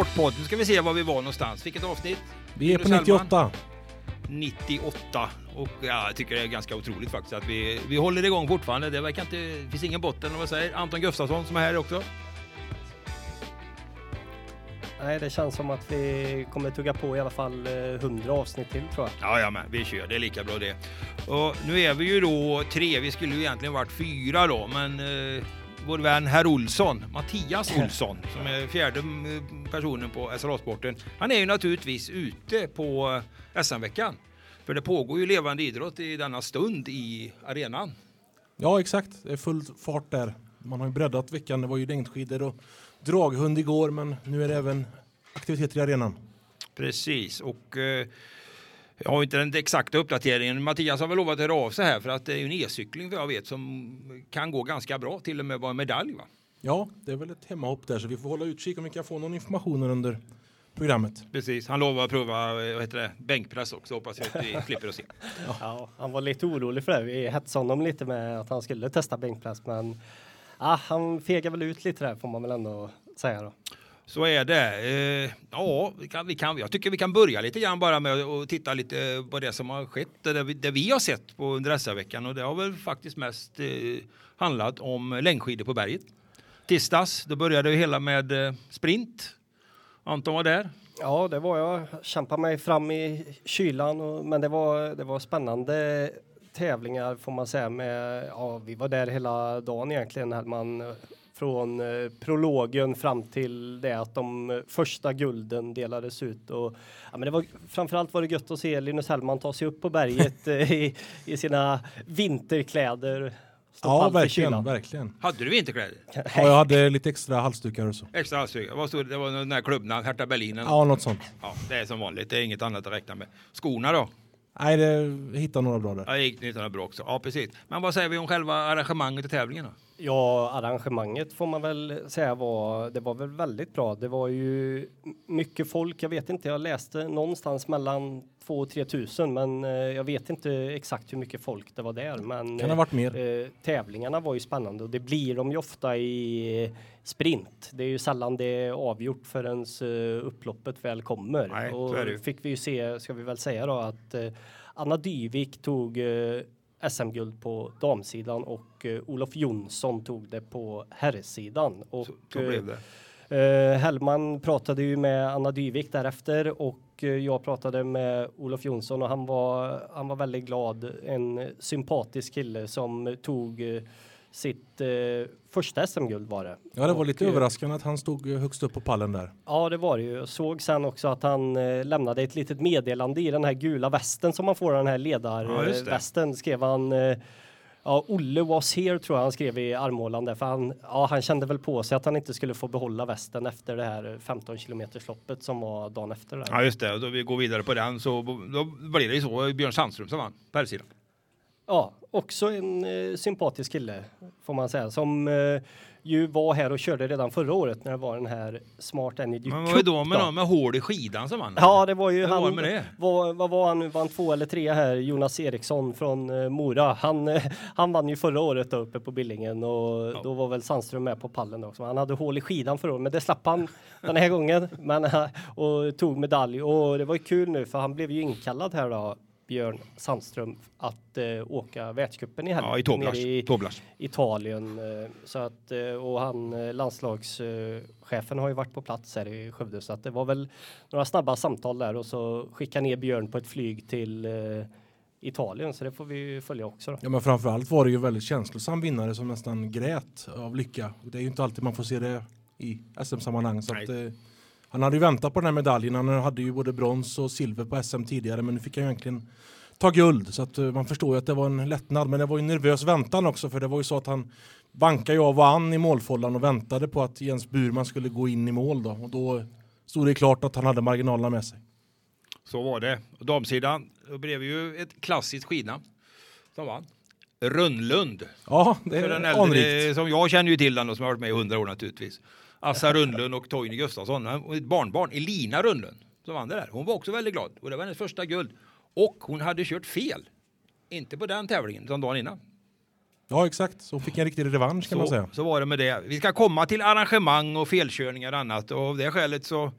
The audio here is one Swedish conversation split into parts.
Sportpodd. Nu ska vi se var vi var någonstans. Vilket avsnitt? Vi är på Linus Hellman? 98. 98. Och ja, jag tycker det är ganska otroligt faktiskt att vi, vi håller igång fortfarande. Det verkar inte, det finns ingen botten, vad säger Anton Gustafsson som är här också. Nej, det känns som att vi kommer tugga på i alla fall eh, 100 avsnitt till tror jag. Ja, ja men vi kör, det är lika bra det. Och nu är vi ju då tre, vi skulle ju egentligen varit fyra då, men eh, vår vän herr Olsson, Mattias Olsson, som är fjärde mm, personen på SLA-sporten, han är ju naturligtvis ute på eh, SM-veckan. För det pågår ju levande idrott i denna stund i arenan. Ja, exakt. Det är full fart där. Man har ju breddat veckan. Det var ju längdskidor och draghund igår, men nu är det även aktiviteter i arenan. Precis, och eh, jag har inte den exakta uppdateringen. Mattias har väl lovat att höra av sig här för att det är en e-cykling vad jag vet som kan gå ganska bra, till och med vara medalj va? Ja, det är väl ett hemmahopp där, så vi får hålla utkik om vi kan få någon information under programmet. Precis, han lovar att prova vad heter det, bänkpress också. Hoppas jag att vi slipper att se. Ja, han var lite orolig för det. Vi hetsade honom lite med att han skulle testa bänkpress, men ah, han fegar väl ut lite där får man väl ändå säga då. Så är det. Eh, ja, vi kan, vi kan, jag tycker vi kan börja lite grann bara med att titta lite på det som har skett. Det vi, det vi har sett på under dessa veckan och det har väl faktiskt mest eh, handlat om längdskidor på berget. Tisdags, då började det hela med eh, sprint. Anton var där. Ja, det var jag. Kämpade mig fram i kylan, och, men det var, det var spännande tävlingar får man säga. Med, ja, vi var där hela dagen egentligen. Man från eh, prologen fram till det att de eh, första gulden delades ut. Och, ja, men det var, framförallt var det gött att se Linus Hellman ta sig upp på berget eh, i, i sina vinterkläder. Ja, verkligen, verkligen. Hade du vinterkläder? Ja, jag hade lite extra halsdukar och så. Extra halsduk. Vad stod det? Det var den där klubban, Hertha Berlinen. Ja, något sånt. Ja, det är som vanligt. Det är inget annat att räkna med. Skorna då? Nej, det, jag hittade några bra där. Ja, det gick lite bra också. Ja, precis. Men vad säger vi om själva arrangemanget och tävlingen då? Ja, arrangemanget får man väl säga var, det var väl väldigt bra. Det var ju mycket folk. Jag vet inte, jag läste någonstans mellan 2 och 3 tusen, men eh, jag vet inte exakt hur mycket folk det var där. Men Kan ha varit mer. eh, tävlingarna var ju spännande och det blir de ju ofta i sprint. Det är ju sällan det är avgjort förrän eh, upploppet väl kommer. Nej, och fick vi ju se, ska vi väl säga då, att Anna Dyvik tog SM-guld på damsidan och eh, Olof Jonsson tog det på herrsidan. Och, Så, så blev det. Eh, Hellman pratade ju med Anna Dyvik därefter och eh, jag pratade med Olof Jonsson och han var, han var väldigt glad. En sympatisk kille som tog eh, sitt eh, första SM-guld var det. Ja, det var Och, lite eh, överraskande att han stod eh, högst upp på pallen där. Ja, det var det ju. Jag såg sen också att han eh, lämnade ett litet meddelande i den här gula västen som man får, den här Ja, just det. ledarvästen. skrev han eh, Ja, Olle was here tror jag han skrev i armhålan där, för han, ja, han kände väl på sig att han inte skulle få behålla västen efter det här 15 kilometers loppet som var dagen efter. Där. Ja, just det. Och då vi går vidare på den så då blir det ju så. Björn Sandström som vann på herrsidan. Ja, också en eh, sympatisk kille får man säga som eh, ju var här och körde redan förra året när det var den här Smart Energy Men vad var det Cup då med, då. med hål i skidan som vann? Ja, det var ju var han. det med det? Vad, vad var han nu? Vann två eller tre här? Jonas Eriksson från eh, Mora. Han, eh, han vann ju förra året då uppe på Billingen och då var väl Sandström med på pallen också. Han hade hål i skidan förra året, men det slapp han den här gången. Men, eh, och tog medalj och det var ju kul nu för han blev ju inkallad här då. Björn Sandström att eh, åka världscupen i helgen Ja, i Toblach. nere i Toblach. Italien. eh, Så att, eh, och han eh, landslagschefen har ju varit på plats här i Skövde så att det var väl några snabba samtal där och så skicka ner Björn på ett flyg till eh, Italien så det får vi följa också. Då. Ja, men framförallt var det ju väldigt känslosam vinnare som nästan grät av lycka. Det är ju inte alltid man får se det i SM-sammanhang. Så att, eh, han hade ju väntat på den här medaljen. Han hade ju både brons och silver på SM tidigare, men nu fick han ju egentligen ta guld. Så att, eh, man förstår ju att det var en lättnad, men det var ju nervös väntan också, för det var ju så att han bankade ju av och an i målfållan och väntade på att Jens Burman skulle gå in i mål då. Och då stod det klart att han hade marginalerna med sig. Så var det. Och damsidan, då blev ju ett klassiskt skidnamn som vann. Rönnlund. Ja, det För den är anrikt. som jag känner ju till den och som har varit med i hundra år naturligtvis. Assa Rönnlund och Torgny Gustafsson och ett barnbarn, Elina Rönnlund, som vann det där. Hon var också väldigt glad och det var hennes första guld. Och hon hade kört fel. Inte på den tävlingen, utan dagen innan. Ja, exakt. Så fick en riktig revansch kan man Så, säga. så var det med det. Vi ska komma till arrangemang och felkörningar och annat och av det skälet så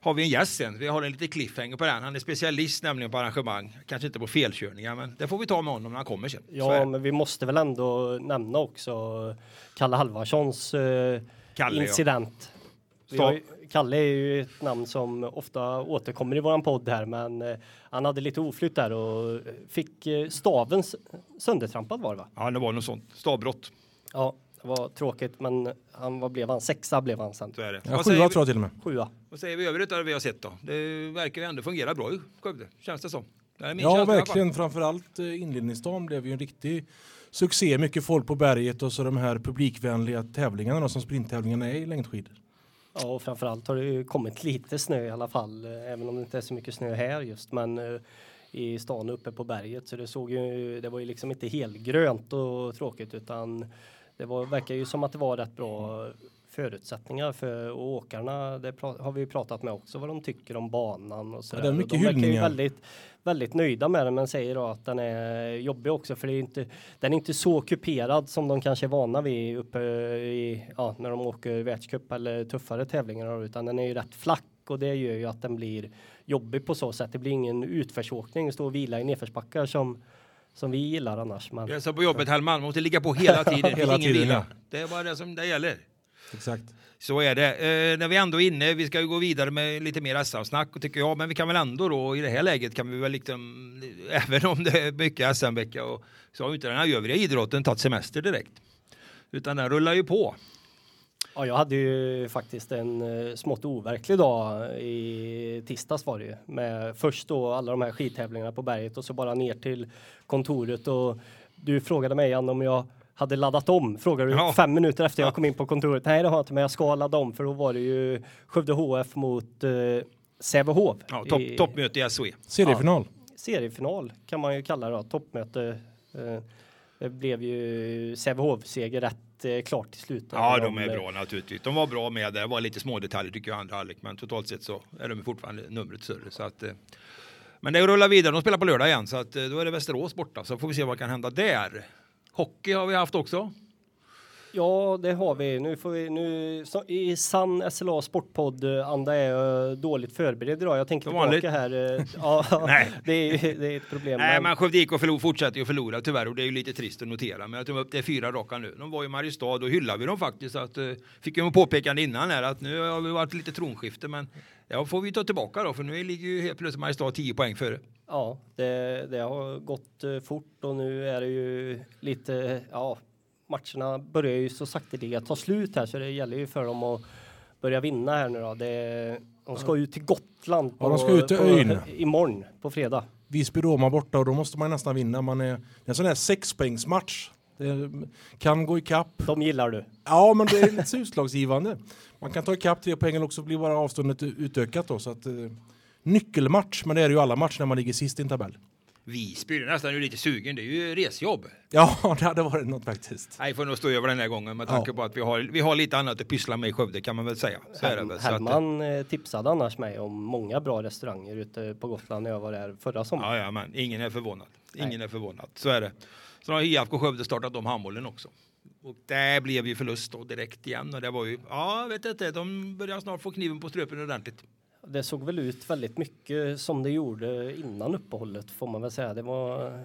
har vi en gäst sen. Vi har en liten cliffhanger på den. Han är specialist nämligen på arrangemang. Kanske inte på felkörningar, men det får vi ta med honom när han kommer sen. Ja, men vi måste väl ändå nämna också Kalle Halvarssons eh, Kalle, ja. incident. Ju, Kalle är ju ett namn som ofta återkommer i våran podd här, men eh, han hade lite oflytt där och fick eh, staven söndertrampad var det va? Ja, det var något sånt. Stavbrott. Ja, det var tråkigt, men han, vad blev han? Sexa blev han sen. Så är det. Ja, sjua tror jag till och med. Sjua. vad säger vi övrigt det vi har sett då? Det verkar ju ändå fungera bra i Skövde, känns det som. Det är min Ja, verkligen. Framförallt eh, inledningsdagen blev ju en riktig succé. Mycket folk på berget och så de här publikvänliga tävlingarna då, som sprinttävlingarna är i längdskidor. Ja, och framförallt har det ju kommit lite snö i alla fall, eh, även om det inte är så mycket snö här just, men eh, i stan uppe på berget så det såg ju, det var ju liksom inte helgrönt och tråkigt utan det var, verkar ju som att det var rätt bra förutsättningar för åkarna. Det har vi ju pratat med också vad de tycker om banan och så Ja, det är. Och mycket de verkar ju hyllningar. väldigt, väldigt nöjda med den men säger då att den är jobbig också för det är inte, den är inte så kuperad som de kanske är vana vid uppe i, ja, när de åker världscup eller tuffare tävlingar utan den är ju rätt flack och det gör ju att den blir jobbig på så sätt. Det blir ingen utförsåkning, stå och vila i nedförsbackar som som vi gillar annars. Men Jag är så på jobbet Hellman, man måste ligga på hela tiden. Hela ingen tiden, vila. ja. Det är bara det som det gäller. Exakt. Så är det. Eh, när vi ändå är inne, vi ska ju gå vidare med lite mer SM-snack tycker jag, men vi kan väl ändå då i det här läget kan vi väl liksom, även om det är mycket SM-vecka och så har ju inte den här övriga idrotten tagit semester direkt. Utan den rullar ju på. Ja, jag hade ju faktiskt en eh, smått overklig dag i tisdags var det ju. Med först då alla de här skidtävlingarna på berget och så bara ner till kontoret och du frågade mig Ann om jag hade laddat om. Frågade du Ja. fem minuter efter jag kom in på kontoret. Nej, det har jag inte, men jag ska ladda om för då var det ju Skövde HF mot eh, Sävehof. Ja, topp, i toppmöte i SOE. Seriefinal. Seriefinal kan man ju kalla det då, toppmöte. Eh, det blev ju Sävehof-seger rätt eh, klart till slut. Ja, de är eh, bra naturligtvis. De var bra med där. Det var lite små detaljer tycker jag andra halvlek, men totalt sett så är de fortfarande numret större. Så att, eh, men det rullar vidare. De spelar på lördag igen, så att, eh, då är det Västerås borta. Så får vi se vad kan hända där. Hockey har vi haft också. Ja, det har vi. Nu får vi nu så, i sann SLA Sportpodd anda är jag dåligt förberedd idag. Jag tänker tillbaka här. eh, Ja, Nej. det är, det är ett problem. Nej, men- men Skövde IK förlor, fortsätter ju att förlora tyvärr och det är ju lite trist att notera. Men jag tog upp det är fyra raka nu. De var i Mariestad och hyllade vi dem faktiskt. Att, eh, fick ju en påpekande innan här att nu har vi varit lite tronskifte, men ja, får vi ta tillbaka då, för nu ligger ju helt plötsligt Mariestad 10 poäng före. Ja, det, det har gått eh, fort och nu är det ju lite, ja, matcherna börjar ju så sakteliga ta slut här så det gäller ju för dem att börja vinna här nu då. Det, de ska ut till Gotland Ja, de ska ut till på, ön. imorgon på fredag. Visby-Roma borta och då måste man nästan vinna. Man är, en sån här sexpoängsmatch. Det kan gå ikapp. De gillar du. Ja, men det är lite utslagsgivande. Man kan ta ikapp tre poäng eller också blir bara avståndet utökat då. Så att, eh, nyckelmatch, men det är det ju alla matcher när man ligger sist i en tabell. Visby är nästan ju lite sugen. Det är ju resjobb. Ja, det hade varit något faktiskt. Nej, får nog stå över den här gången med tanke Ja. på att vi har, vi har lite annat att pyssla med i Skövde kan man väl säga. Så är det väl. Så att, Hellman eh, tipsade annars mig om många bra restauranger ute på Gotland när jag var där förra sommaren. ja, ja, men ingen är förvånad. Ingen är förvånad. Så är det. Så har IFK Skövde startat om handbollen också. Och det blev ju förlust då direkt igen. Och det var ju, ja, vet inte, de börjar snart få kniven på strupen ordentligt. Det såg väl ut väldigt mycket som det gjorde innan uppehållet får man väl säga. Det var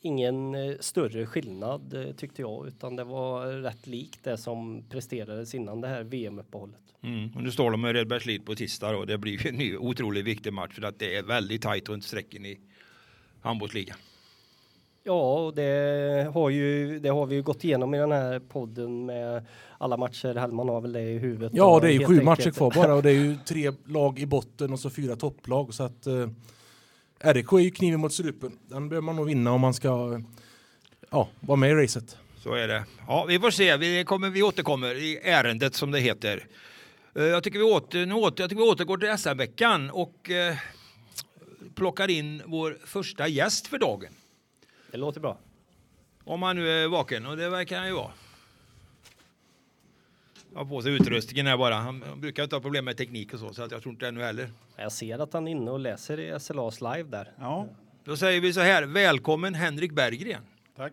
ingen eh, större skillnad eh, tyckte jag utan det var rätt likt det som presterades innan det här VM-uppehållet. Mm. Och nu står de med Redbergslid på tisdag och det blir en ny otroligt viktig match för att det är väldigt tajt runt strecken i handbollsligan. Ja, och det har, ju, det har vi ju gått igenom i den här podden med alla matcher. Hellman har väl det i huvudet. Ja, det är ju sju enkelt- matcher kvar bara och det är ju tre lag i botten och så fyra topplag. Så att eh, RIK är ju kniven mot strupen. Den behöver man nog vinna om man ska ja, vara med i racet. Så är det. Ja, vi får se. Vi, kommer, vi återkommer i ärendet som det heter. Eh, Jag tycker vi, åter, nu åter, jag tycker vi återgår till SM-veckan och eh, plockar in vår första gäst för dagen. Det låter bra. Om han nu är vaken och det verkar han ju vara. Har på sig utrustningen här bara. Han, han brukar inte ha problem med teknik och så, så att jag tror inte det nu heller. Jag ser att han är inne och läser i SLAs live där. Ja, Då säger vi så här. Välkommen Henrik Berggren. tack.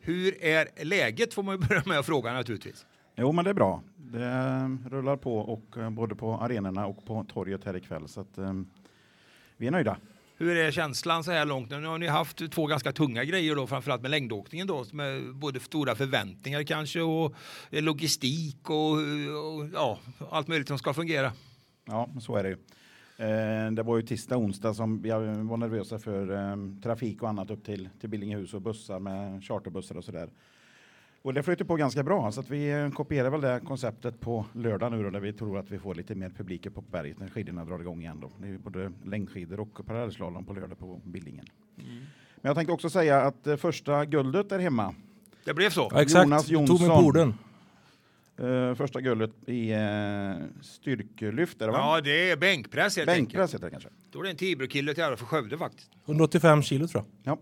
Hur är läget får man ju börja med att fråga naturligtvis. Jo, men det är bra. Det rullar på och eh, både på arenorna och på torget här ikväll så att um, vi är nöjda. Hur är känslan så här långt? Nu har ni haft två ganska tunga grejer då, framförallt med längdåkningen då, med både stora förväntningar kanske och eh, logistik och, och ja, allt möjligt som ska fungera. Ja, så är det ju. Eh, det var ju tisdag, onsdag som vi var nervösa för eh, trafik och annat upp till, till Billingehus och bussar med charterbussar och sådär. Och det flöt på ganska bra så att vi eh, kopierar väl det konceptet på lördag nu då, där vi tror att vi får lite mer publiker på berget när skidorna drar igång igen då. Det är både längdskidor och parallellslalom på lördag på Billingen. Mm. Men jag tänkte också säga att eh, första guldet är hemma. Det blev så? Ja, exakt, Jonas Jonsson. tog mig på orden. Uh, första guldet i uh, styrkelyft, är det va? Ja, det är bänkpress helt bänkpress enkelt. heter det kanske. Då är det en Tibro-kille till ära för Skövde faktiskt. 185 kilo tror jag. Ja.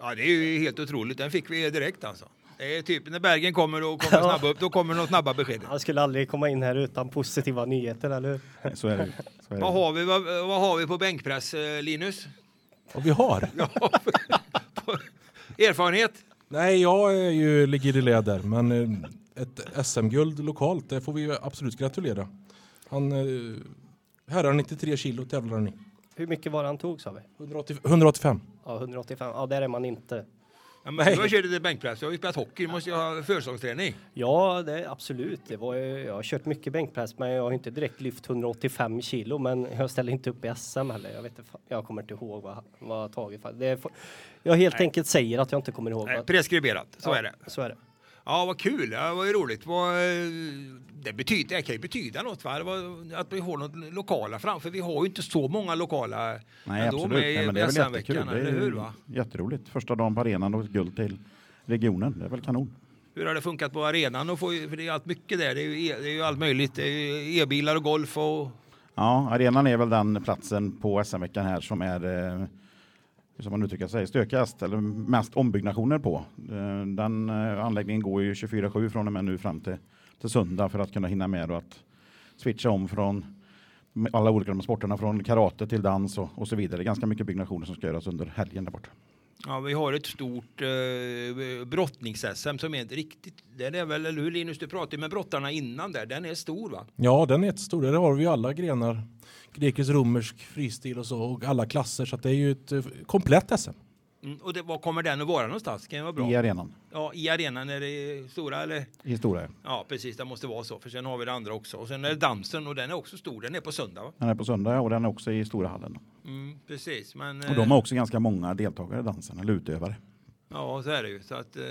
Ja, det är ju helt otroligt. Den fick vi direkt alltså. Det är typ när Bergen kommer och kommer ja. snabba upp, då kommer de snabba besked. Han skulle aldrig komma in här utan positiva nyheter, eller hur? Så är det. Så är det. Vad, har vi, vad, vad, har vi på bänkpress, eh, Linus? Vad vi har? Erfarenhet? Nej, jag är ju, ligger i led där, men eh, ett SM-guld lokalt, det får vi absolut gratulera. Han eh, herrar 93 kilo tävlar han i. Hur mycket var han tog sa vi? 180, 185. Ja, 185. Ja, där är man inte. Ja, men du har kört lite bänkpress, du har ju spelat hockey, du måste ju ha försäsongsträning. Ja, det, absolut. Det var, jag har kört mycket bänkpress, men jag har inte direkt lyft 185 kilo. Men jag ställer inte upp i SM heller. Jag, vet jag kommer inte ihåg vad, vad jag tagit. Det jag helt Nej. enkelt säger att jag inte kommer ihåg. Nej, preskriberat, så ja, är det. Så är det. Ja, vad kul. Ja, vad roligt. Vad, det, betyder, det kan ju betyda något, va? att vi har något lokala framför. Vi har ju inte så många lokala Nej, absolut. Nej, men det är väl jättekul. Det är hur, va? jätteroligt. Första dagen på arenan och guld till regionen. Det är väl kanon. Hur har det funkat på arenan? Och få, för det är allt mycket där. Det är ju, e, det är ju allt möjligt. E-bilar och golf och... Ja, arenan är väl den platsen på SM-veckan här som är eh, som man uttrycker sig, stökigast eller mest ombyggnationer på. Eh, den eh, anläggningen går ju 24-7 från och med nu fram till, till söndag för att kunna hinna med och att switcha om från alla olika de sporterna från karate till dans och, och så vidare. Ganska mycket byggnationer som ska göras under helgen där borta. Ja, vi har ett stort eh, brottnings-SM som är inte riktigt, den är väl, eller hur Linus, du pratade med brottarna innan där, den är stor va? Ja, den är jättestor, där har vi alla grenar grekisk, romersk, fristil och så och alla klasser så det är ju ett uh, komplett SM. Mm, och det, var kommer den att vara någonstans? Kan det vara bra? I arenan. Ja, i arenan är det stora eller? I stora. Ja, precis. Det måste vara så. För sen har vi det andra också. Och sen är det dansen och den är också stor. Den är på söndag va? Den är på söndag och den är också i stora hallen. Mm, precis. Men, och de har också ganska många deltagare i dansen, eller utövare. Ja, så är det ju. Så att, eh,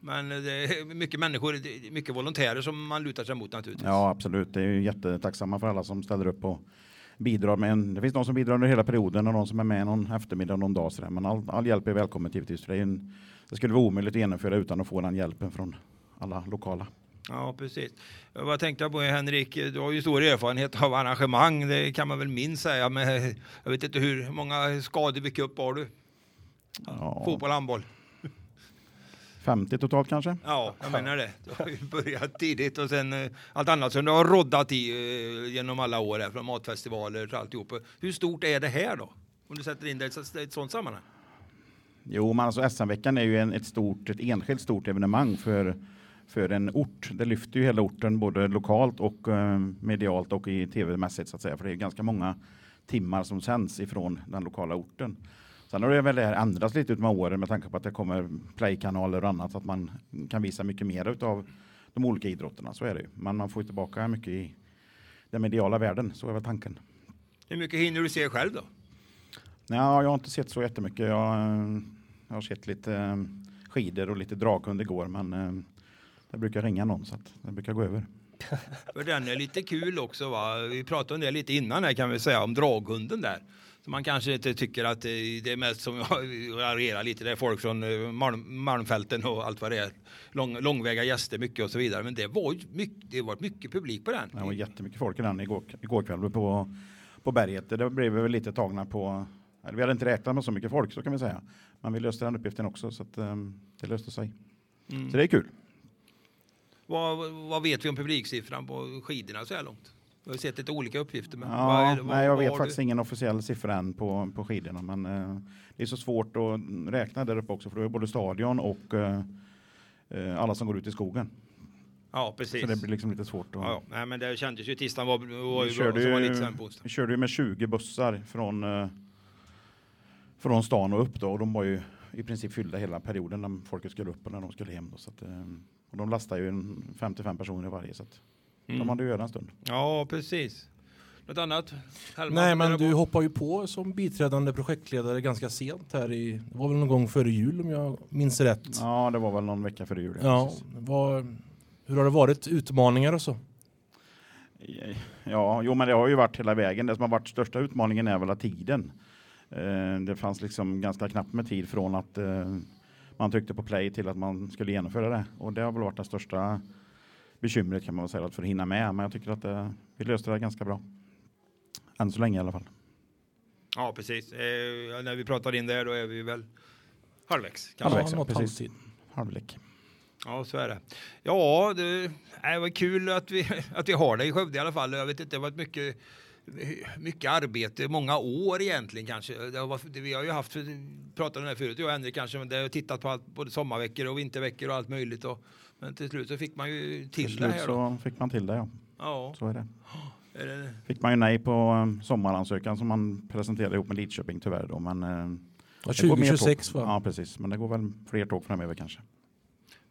men det är mycket människor, mycket volontärer som man lutar sig mot naturligtvis. Ja, absolut. Det är ju jättetacksamma för alla som ställer upp och bidrar med en, det finns någon som bidrar under hela perioden och någon som är med någon eftermiddag någon dag sådär. Men all, all hjälp är välkommen givetvis. Det, är en, det skulle vara omöjligt att genomföra utan att få den hjälpen från alla lokala. Ja, precis. Vad tänkte jag på Henrik? Du har ju stor erfarenhet av arrangemang. Det kan man väl minst säga. Men jag vet inte hur många skador vid cup har du? Ja. Fotboll, handboll? 50 totalt kanske? Ja, jag menar det. Du har ju börjat tidigt och sen uh, allt annat som du har roddat i uh, genom alla år här, från matfestivaler till alltihop. Hur stort är det här då? Om du sätter in det i ett, sådant sammanhang? Jo, men alltså SM-veckan är ju en, ett stort, ett enskilt stort evenemang för, för en ort. Det lyfter ju hela orten både lokalt och uh, medialt och i tv-mässigt så att säga. För det är ganska många timmar som sänds ifrån den lokala orten. Sen har det väl ändrats lite ut med åren med tanke på att det kommer playkanaler och annat att man kan visa mycket mer av de olika idrotterna. Så är det ju. Men man får tillbaka mycket i den mediala världen. Så är väl tanken. Hur mycket hinner du se själv då? Nej, jag har inte sett så jättemycket. Jag, jag har sett lite eh, skidor och lite draghund igår, men eh, det brukar ringa någon så att det brukar gå över. För den är lite kul också va? Vi pratade om det lite innan här kan vi säga om draghunden där. Så man kanske inte tycker att det är mest som varierar lite. Det är folk från eh, Malm, Malmfälten och allt vad det är. Lång, långväga gäster mycket och så vidare. Men det var mycket, det var mycket publik på den. Det var jättemycket folk i den igår, igår kväll på, på berget. Det blev vi lite tagna på. Vi hade inte räknat med så mycket folk så kan vi säga. Men vi löste den uppgiften också så att um, det löste sig. Mm. Så det är kul. Vad, vad vet vi om publiksiffran på skidorna så här långt? Jag har sett lite olika uppgifter. Men Ja, vad vad- nej, jag vet faktiskt du? ingen officiell siffra än på, på skidorna, men eh, det är så svårt att räkna där uppe också, för det är både stadion och eh, eh, alla som går ut i skogen. Ja, precis. Så det blir liksom lite svårt. Att, Ja. Nej, men det kändes ju tisdagen var, var vi, ju bra, körde var det ju, lite på onsdag. vi körde ju med 20 bussar från, eh, från stan och upp då, och de var ju i princip fyllda hela perioden när folket skulle upp och när de skulle hem. Då, så att, eh, och de lastar ju en 55 personer i varje, så att de Mm. hade att göra en stund. Ja, precis. Något annat? Hellman, Nej, men du på? hoppar ju på som biträdande projektledare ganska sent här i, det var väl någon gång före jul om jag minns rätt. Ja, det var väl någon vecka före jul. Ja, vad, hur har det varit? Utmaningar och så? Ja, jo, men det har ju varit hela vägen. Det som har varit största utmaningen är väl att tiden. Eh, det fanns liksom ganska knappt med tid från att eh, man tryckte på play till att man skulle genomföra det. Och det har väl varit det största bekymret kan man väl säga, att för att hinna med. Men jag tycker att eh, vi löste det ganska bra. Än så länge i alla fall. Ja, precis. Eh, när vi pratar in där då är vi väl halvvägs. Kanske. Halvvägs, ja, något precis. Halvlek. Ja, så är det. Ja, det, det var kul att vi, att vi har det i Skövde i alla fall. Jag vet inte, det har varit mycket, mycket arbete, många år egentligen kanske. Varit, vi har ju haft, pratat om det här förut, jag och Henrik kanske, men det har tittat på allt, både sommarveckor och vinterveckor och allt möjligt. Och, men till slut så fick man ju till Till det slut här då. så fick man till det, ja. Ja, Så är det. är det, Fick man ju nej på eh, sommaransökan som man presenterade ihop med Lidköping tyvärr då. Men, eh, Ja, det går mer 2026 tåg. va? Ja, precis. Men det går väl fler tåg framöver kanske.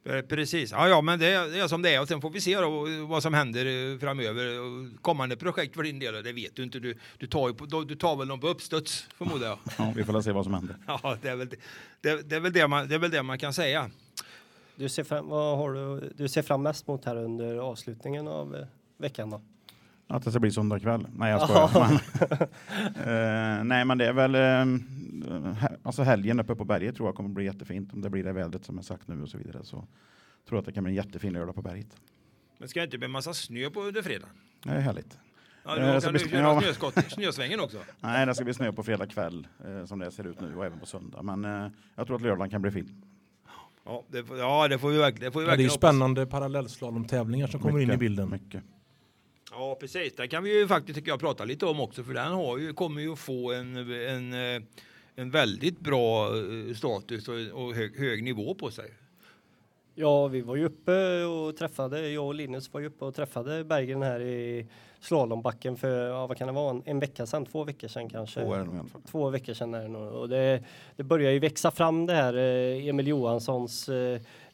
Eh, Precis, ja, ja men det är, som det är och sen får vi se då vad som händer eh, framöver. Kommande projekt för din del, det vet du inte. Du, du, tar, ju på, du tar väl dem på uppstuds förmodar jag. Ja, vi får väl se vad som händer. Ja, det är väl det, det, det, är väl det, man, det är väl det man kan säga. Du ser, fram, vad har du, du ser fram mest mot här under avslutningen av eh, veckan då? Att det ska bli söndag kväll. Nej, jag skojar. uh, nej, men det är väl... Uh, alltså helgen uppe på berget tror jag kommer bli jättefint. Om det blir det vädret som är sagt nu och så vidare. Så tror jag att det kan bli en jättefin lördag på berget. Men ska det inte bli en massa snö på under fredag? Det är härligt. Ja, Eh, då kan du blir- köra snöskott, snösvängen också. Nej, det ska bli snö på fredag kväll eh, som det ser ut nu och även på söndag. Men eh, jag tror att lördagen kan bli fin. Ja, det, får- ja, det får vi verkligen, det får vi Ja, det är ju verkligen spännande parallellslalomtävlingar som kommer in i Mycket, bilden. Mycket. Ja, precis. Den kan vi ju faktiskt tycker jag prata lite om också, för den har ju, kommer ju få en, en, eh, en väldigt bra eh, status och, och hög, hög nivå på sig. Ja, vi var ju uppe och träffade, jag och Linus var ju uppe och träffade Bergen här i slalombacken för, ja, vad kan det vara, en, en vecka sedan, två veckor sedan kanske. Så är det nog i alla fall. Två veckor sedan är det nog. Och det, det börjar ju växa fram det här eh, Emil Johanssons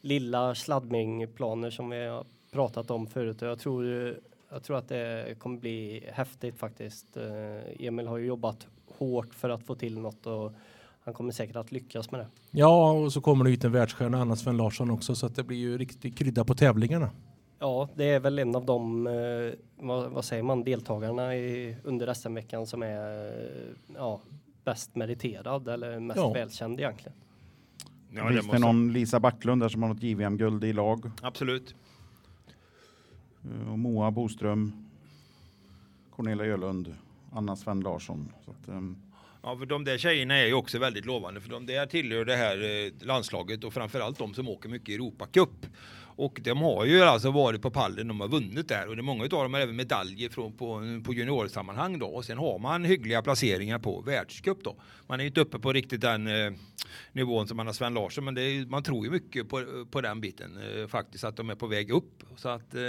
lilla sladdmingplaner som vi har pratat om förut. Och jag tror, jag tror att det kommer bli häftigt faktiskt. Eh, Emil har ju jobbat hårt för att få till något och han kommer säkert att lyckas med det. Ja, och så kommer det hit en världsstjärna, Anna Sven Larsson också, så att det blir ju riktigt krydda på tävlingarna. Ja, det är väl en av de, eh, vad, vad säger man, deltagarna i, under SM-veckan som är eh, ja, bäst meriterad eller mest Ja. välkänd egentligen. Ja, Finns det någon Lisa Backlund där som har något JVM-guld i lag? Absolut. Eh, och Moa Boström, Cornelia Ölund, Anna Sven Larsson. Så att, ehm, Ja, för de där tjejerna är ju också väldigt lovande, för de där tillhör det här eh, landslaget och framförallt de som åker mycket Europacup. Och de har ju alltså varit på pallen, de har vunnit där och det är många av dem har även medaljer från, på, på juniorsammanhang då. Och sen har man hyggliga placeringar på världscup då. Man är ju inte uppe på riktigt den eh, nivån som man har Sven Larsson, men det är, man tror ju mycket på, på den biten eh, faktiskt, att de är på väg upp. Så att eh,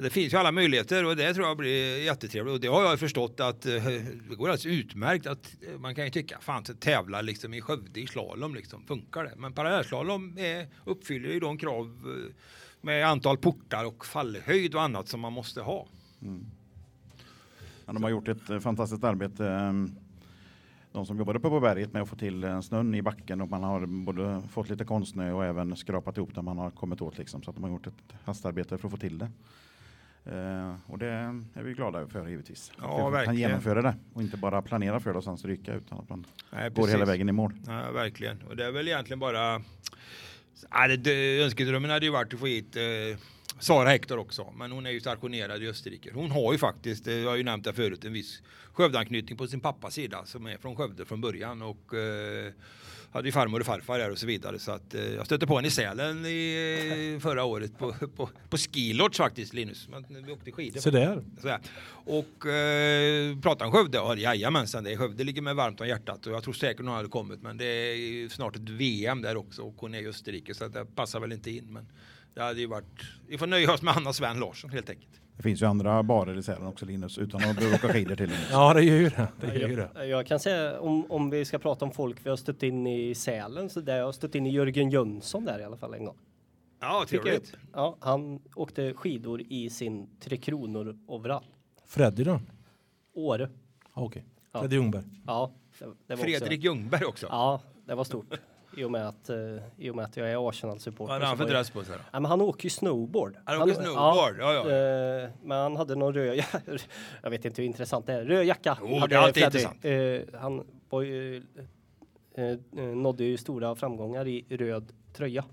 det finns ju alla möjligheter och det tror jag blir jättetrevligt. Och det har jag förstått att eh, det går alldeles utmärkt att eh, man kan ju tycka fan så tävla liksom i Skövde i slalom liksom funkar det. Men parallellslalom är, uppfyller ju de krav eh, med antal portar och fallhöjd och annat som man måste ha. Mm. ja, de har gjort ett fantastiskt arbete. De som jobbade uppe på berget med att få till snön i backen och man har både fått lite konstsnö och även skrapat ihop där man har kommit åt liksom. Så att de har gjort ett hastarbete för att få till det. Eh, och det är vi glada för givetvis. Ja, att vi kan verkligen. genomföra det och inte bara planera för det och sen stryka utan att man Nej, går hela vägen i mål. Ja, verkligen. Och det är väl egentligen bara... Ja, det, det, önskedrömmen hade ju varit att få hit eh, Sara Hector också, men hon är ju stationerad i Österrike. Hon har ju faktiskt, eh, jag har ju nämnt det förut, en viss Skövdeanknytning på sin pappas sida som är från Skövde från början och eh, hade ju farmor och farfar där och så vidare. Så att eh, jag stötte på henne i Sälen i, förra året på, på, på skilodge faktiskt Linus. Men vi åkte skidor. Så där. Så här. Och eh, pratade om Skövde. Ja, jajamensan, det är Skövde ligger mig varmt om hjärtat och jag tror säkert hon hade kommit. Men det är snart ett VM där också och hon är i Österrike så det passar väl inte in. Men det hade ju varit, vi får nöja oss med Anna Sven Larsson helt enkelt. Det finns ju andra barer i Sälen också Linus, utan att behöva åka skidor till. Ja, det gör ju det. det, gör ju det. Jag, jag kan säga om, om vi ska prata om folk vi har stött in i Sälen så där jag har stött in i Jörgen Jönsson där i alla fall en gång. Ja, trevligt. Ja, han åkte skidor i sin Tre Kronor overall. Freddy då? Åre. Okej. Ja. Freddy Ljungberg. Ja, det, det var Fredrik Också, Ljungberg också. ja, det var stort. I och med att, eh, i och med att jag är Arsenal-supporter. Vad hade han för dress på sig då? Ja, men han åker ju snowboard. Han åker snowboard, ja, ja. eh, men han hade någon röd, jag vet inte hur intressant det är, röd jacka. Hade det är alltid Freddy. Eh, han var ju, eh, eh, nådde ju stora framgångar i röd tröja.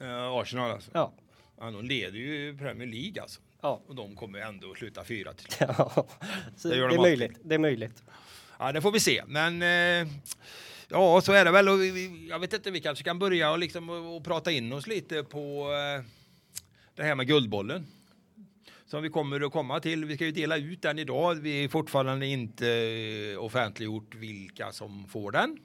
Eh, Arsenal alltså. Ja. Ja, de leder ju Premier League alltså. Ja, Och de kommer ändå att sluta fyra till ja. Det de är möjligt. Det är möjligt. Ja, det får vi se. Men eh, ja, så är det väl. Och vi- vi, jag vet inte, vi kanske kan börja och, liksom, och, och prata in oss lite på eh, det här med Guldbollen. Som vi kommer att komma till. Vi ska ju dela ut den idag. Vi är fortfarande inte eh, offentliggjort vilka som får den.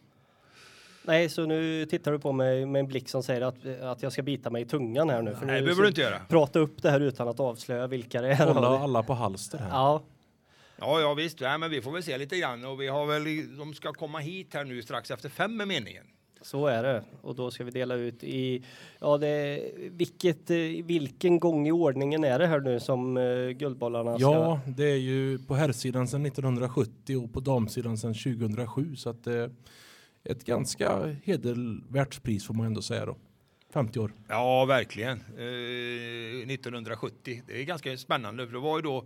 Nej, så nu tittar du på mig med en blick som säger att, att jag ska bita mig i tungan här nu. För Nej, det nu behöver du inte göra. Prata upp det här utan att avslöja vilka det är. Hålla alla på halster här. Ja, Ja, ja visst. Ja, men vi får väl se lite grann. Och vi har väl, de ska komma hit här nu strax efter fem med meningen. Så är det. Och då ska vi dela ut i, ja det, vilket, eh, vilken gång i ordningen är det här nu som uh, Guldbollarna ska? Ja, det är ju på herrsidan sedan 1970 och på damsidan sedan 2007 så att det är ett ganska hedervärt pris får man ändå säga då. 50 år. Ja, verkligen. Eh, 1970. Det är ganska spännande för det var ju då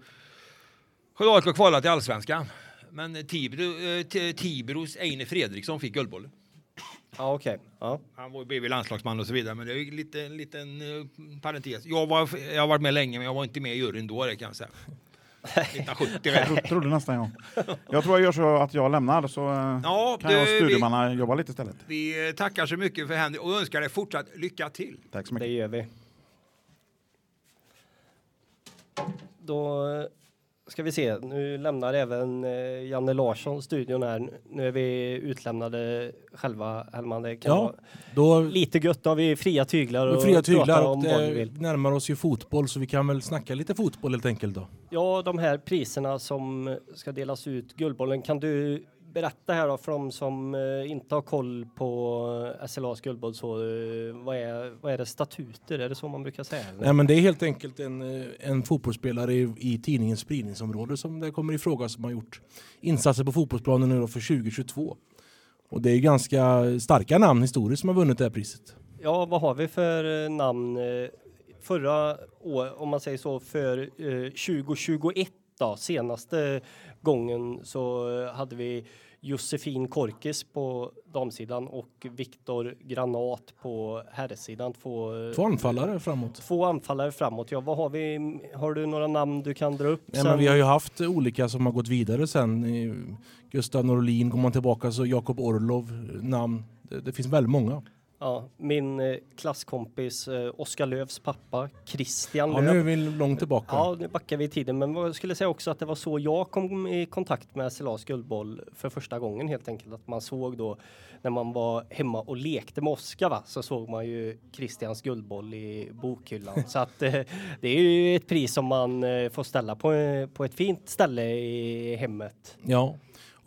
Skövde AIK kvalade till allsvenskan. Men Tibro, eh, Tibros Eine Fredriksson fick Guldbollen. Ja, okej. Ja. Han var ju blivit landslagsman och så vidare, men det är ju lite, en liten uh, parentes. Jag, var, jag har varit med länge, men jag var inte med i juryn då, det kan jag säga. 1970. Jag tro, trodde nästan jag. Jag tror jag gör så att jag lämnar så eh, Ja, kan jag du, vi, studiemanna jobba lite istället. vi tackar så mycket för Henrik och önskar dig fortsatt lycka till. Tack så Det mycket. gör vi. Då eh, ska vi se, nu lämnar även eh, Janne Larsson studion här. Nu är vi utlämnade själva, Hellman. Det kan Ja, då lite gött, då har vi fria tyglar och fria tyglar och om vad vi det vill. närmar oss ju fotboll så vi kan väl snacka lite fotboll helt enkelt då. Ja, de här priserna som ska delas ut, Guldbollen, kan du berätta här då för de som eh, inte har koll på eh, SLAs guldboll så, eh, vad är, vad är det statuter? Är det så man brukar säga? eller? Nej men det är helt enkelt en, eh, en fotbollsspelare i, i tidningens spridningsområde som det kommer i fråga som har gjort insatser på fotbollsplanen nu då för 2022. Och det är ganska starka namn historiskt som har vunnit det här priset. Ja, vad har vi för eh, namn? eh, Förra året, om man säger så, för eh, 2021 då, senaste gången så eh, hade vi Josefin Korkis på damsidan och Viktor Granat på herrsidan. Två, eh, Två anfallare framåt. två anfallare framåt. Ja, vad har vi? Har du några namn du kan dra upp? Nej, men vi har ju haft olika som har gått vidare sen. Gustav Norlin går man tillbaka så Jakob Orlov namn. Det, det finns väldigt många. Ja, min eh, klasskompis eh, Oskar Lövs pappa Christian Ja, Löv. nu är vi långt tillbaka. Ja, nu backar vi i tiden, men jag skulle säga också att det var så jag kom i kontakt med SLAs guldboll för första gången helt enkelt. Att man såg då när man var hemma och lekte med Oskar så såg man ju Christians guldboll i bokhyllan. så att eh, det är ju ett pris som man får ställa på, på ett fint ställe i hemmet. Ja,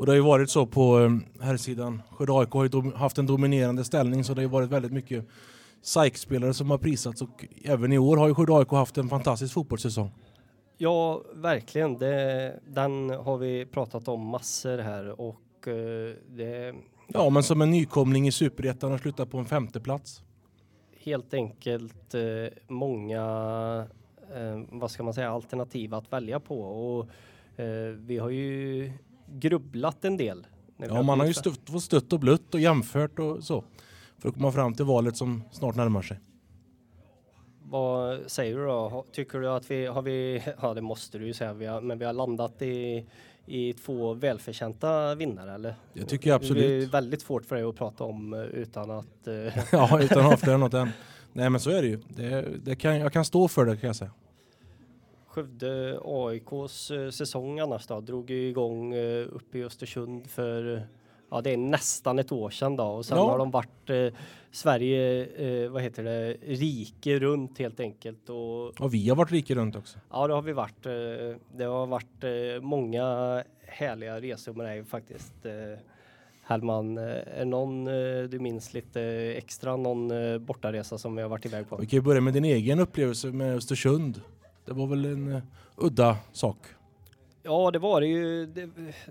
och det har ju varit så på eh, här sidan. Skövde AIK har ju haft en dominerande ställning så det har ju varit väldigt mycket SAIK-spelare som har prisats och även i år har ju Skövde AIK haft en fantastisk fotbollssäsong. Ja, verkligen. Det, den har vi pratat om massor här och eh, det Ja, men som en nykomling i Superettan och slutat på en femte plats. helt enkelt eh, många, eh, vad ska man säga, alternativ att välja på och eh, vi har ju grubblat en del. Ja, man har ju stött, fått stött och blött och jämfört och så. För att komma fram till valet som snart närmar sig. vad säger du då? Tycker du att vi har vi, ja det måste du ju säga, vi har, men vi har landat i, i två välförtjänta vinnare eller? Det tycker jag absolut. Det är väldigt svårt för dig att prata om eh, utan att... eh, ja, utan att avslöja något än. Nej men så är det ju. Det, det kan, jag kan stå för det kan jag säga. Skövde AIKs eh, säsong annars då drog ju igång eh, uppe i Östersund för ja, det är nästan ett år sedan då och sen Ja. har de varit eh, Sverige, eh, vad heter det, rike runt helt enkelt och Och vi har varit rika runt också. ja, det har vi varit. Eh, det har varit eh, många härliga resor med dig faktiskt. Hellman, är någon du minns lite extra, någon bortaresa som vi har varit iväg på? Vi kan ju börja med din egen upplevelse med Östersund. Det var väl en uh, udda sak. Ja, det var det ju. Det,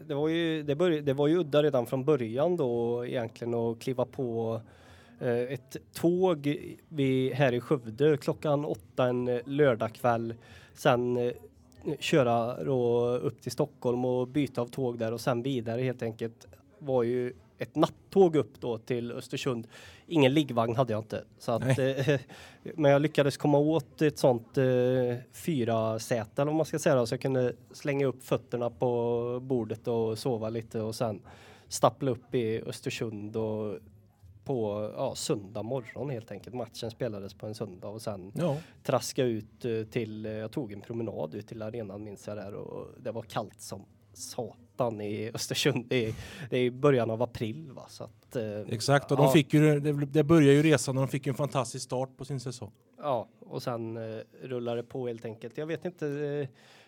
det var ju. Det, börj, det var ju udda redan från början då egentligen att kliva på eh, ett tåg vid, här i Skövde klockan åtta en eh, lördagkväll. Sen eh, köra då upp till Stockholm och byta av tåg där och sen vidare helt enkelt var ju ett nattåg upp då till Östersund. Ingen liggvagn hade jag inte. Så att, eh, men jag lyckades komma åt ett sånt eh, fyra säte eller vad man ska säga då, så jag kunde slänga upp fötterna på bordet och sova lite och sen stappla upp i Östersund och på ja, söndag morgon helt enkelt. Matchen spelades på en söndag och sen Ja, traska ut eh, till, eh, jag tog en promenad ut till arenan minns jag där och det var kallt som satan i Östersund. Det är, det är i början av april va så att. eh, exakt. Och de ja, fick ju, det, det började ju resan och de fick en fantastisk start på sin säsong. Ja, och sen eh, rullar det på helt enkelt. Jag vet inte. Eh,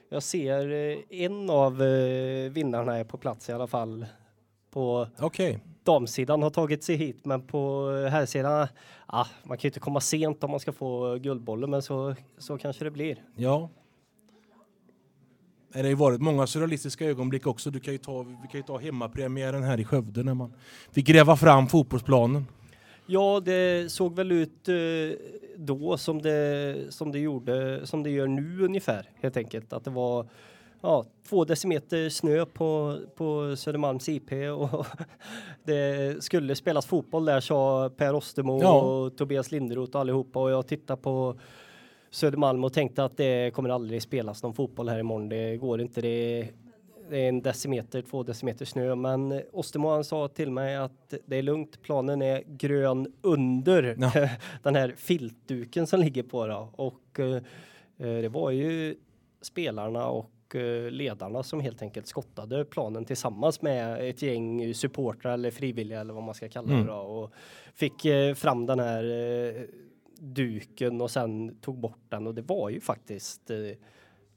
jag ser eh, en av eh, vinnarna är på plats i alla fall. På Okej, damsidan har tagit sig hit, men på herrsidan, ah, man kan ju inte komma sent om man ska få guldbollen, men så, så kanske det blir. ja. Det har varit många surrealistiska ögonblick också. Du kan ju ta, vi kan ju ta hemmapremiären här i Skövde när man fick gräva fram fotbollsplanen. Ja, det såg väl ut eh, då som det, som det gjorde, som det gör nu ungefär helt enkelt. Att det var ja, två decimeter snö på, på Södermalms IP och det skulle spelas fotboll där sa Per Ostermo Ja. och Tobias Linderoth och allihopa och jag tittade på Södermalm och tänkte att det kommer aldrig spelas någon fotboll här imorgon. Det går inte. Det det är en decimeter, två decimeter snö, men Ostermo han sa till mig att det är lugnt. Planen är grön under Ja. den här filtduken som ligger på då. och eh, det var ju spelarna och eh, ledarna som helt enkelt skottade planen tillsammans med ett gäng supportrar eller frivilliga eller vad man ska kalla det Mm. då och fick eh, fram den här duken och sen tog bort den och det var ju faktiskt eh,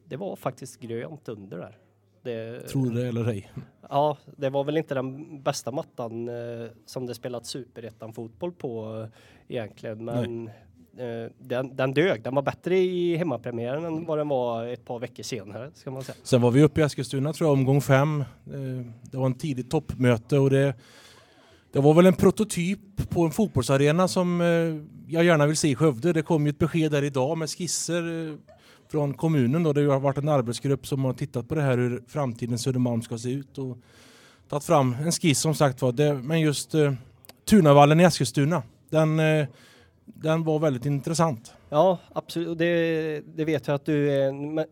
det var faktiskt grönt under där. Det, Tror det eller ej. Ja, det var väl inte den bästa mattan eh, som det spelat superettan fotboll på eh, egentligen, men eh, den, den dög. Den var bättre i hemmapremiären än vad den var ett par veckor senare, ska man säga. Sen var vi uppe i Eskilstuna tror jag, omgång fem. Eh, Det var en tidigt toppmöte och det, det var väl en prototyp på en fotbollsarena som eh, jag gärna vill se i Skövde. Det kom ju ett besked där idag med skisser eh, från kommunen. Då. Det har varit en arbetsgrupp som har tittat på det här hur framtidens Södermalm ska se ut och tagit fram en skiss som sagt var. Men just eh, Tunavallen i Eskilstuna, den, eh, den var väldigt intressant. Ja, absolut. Det, det vet jag att du,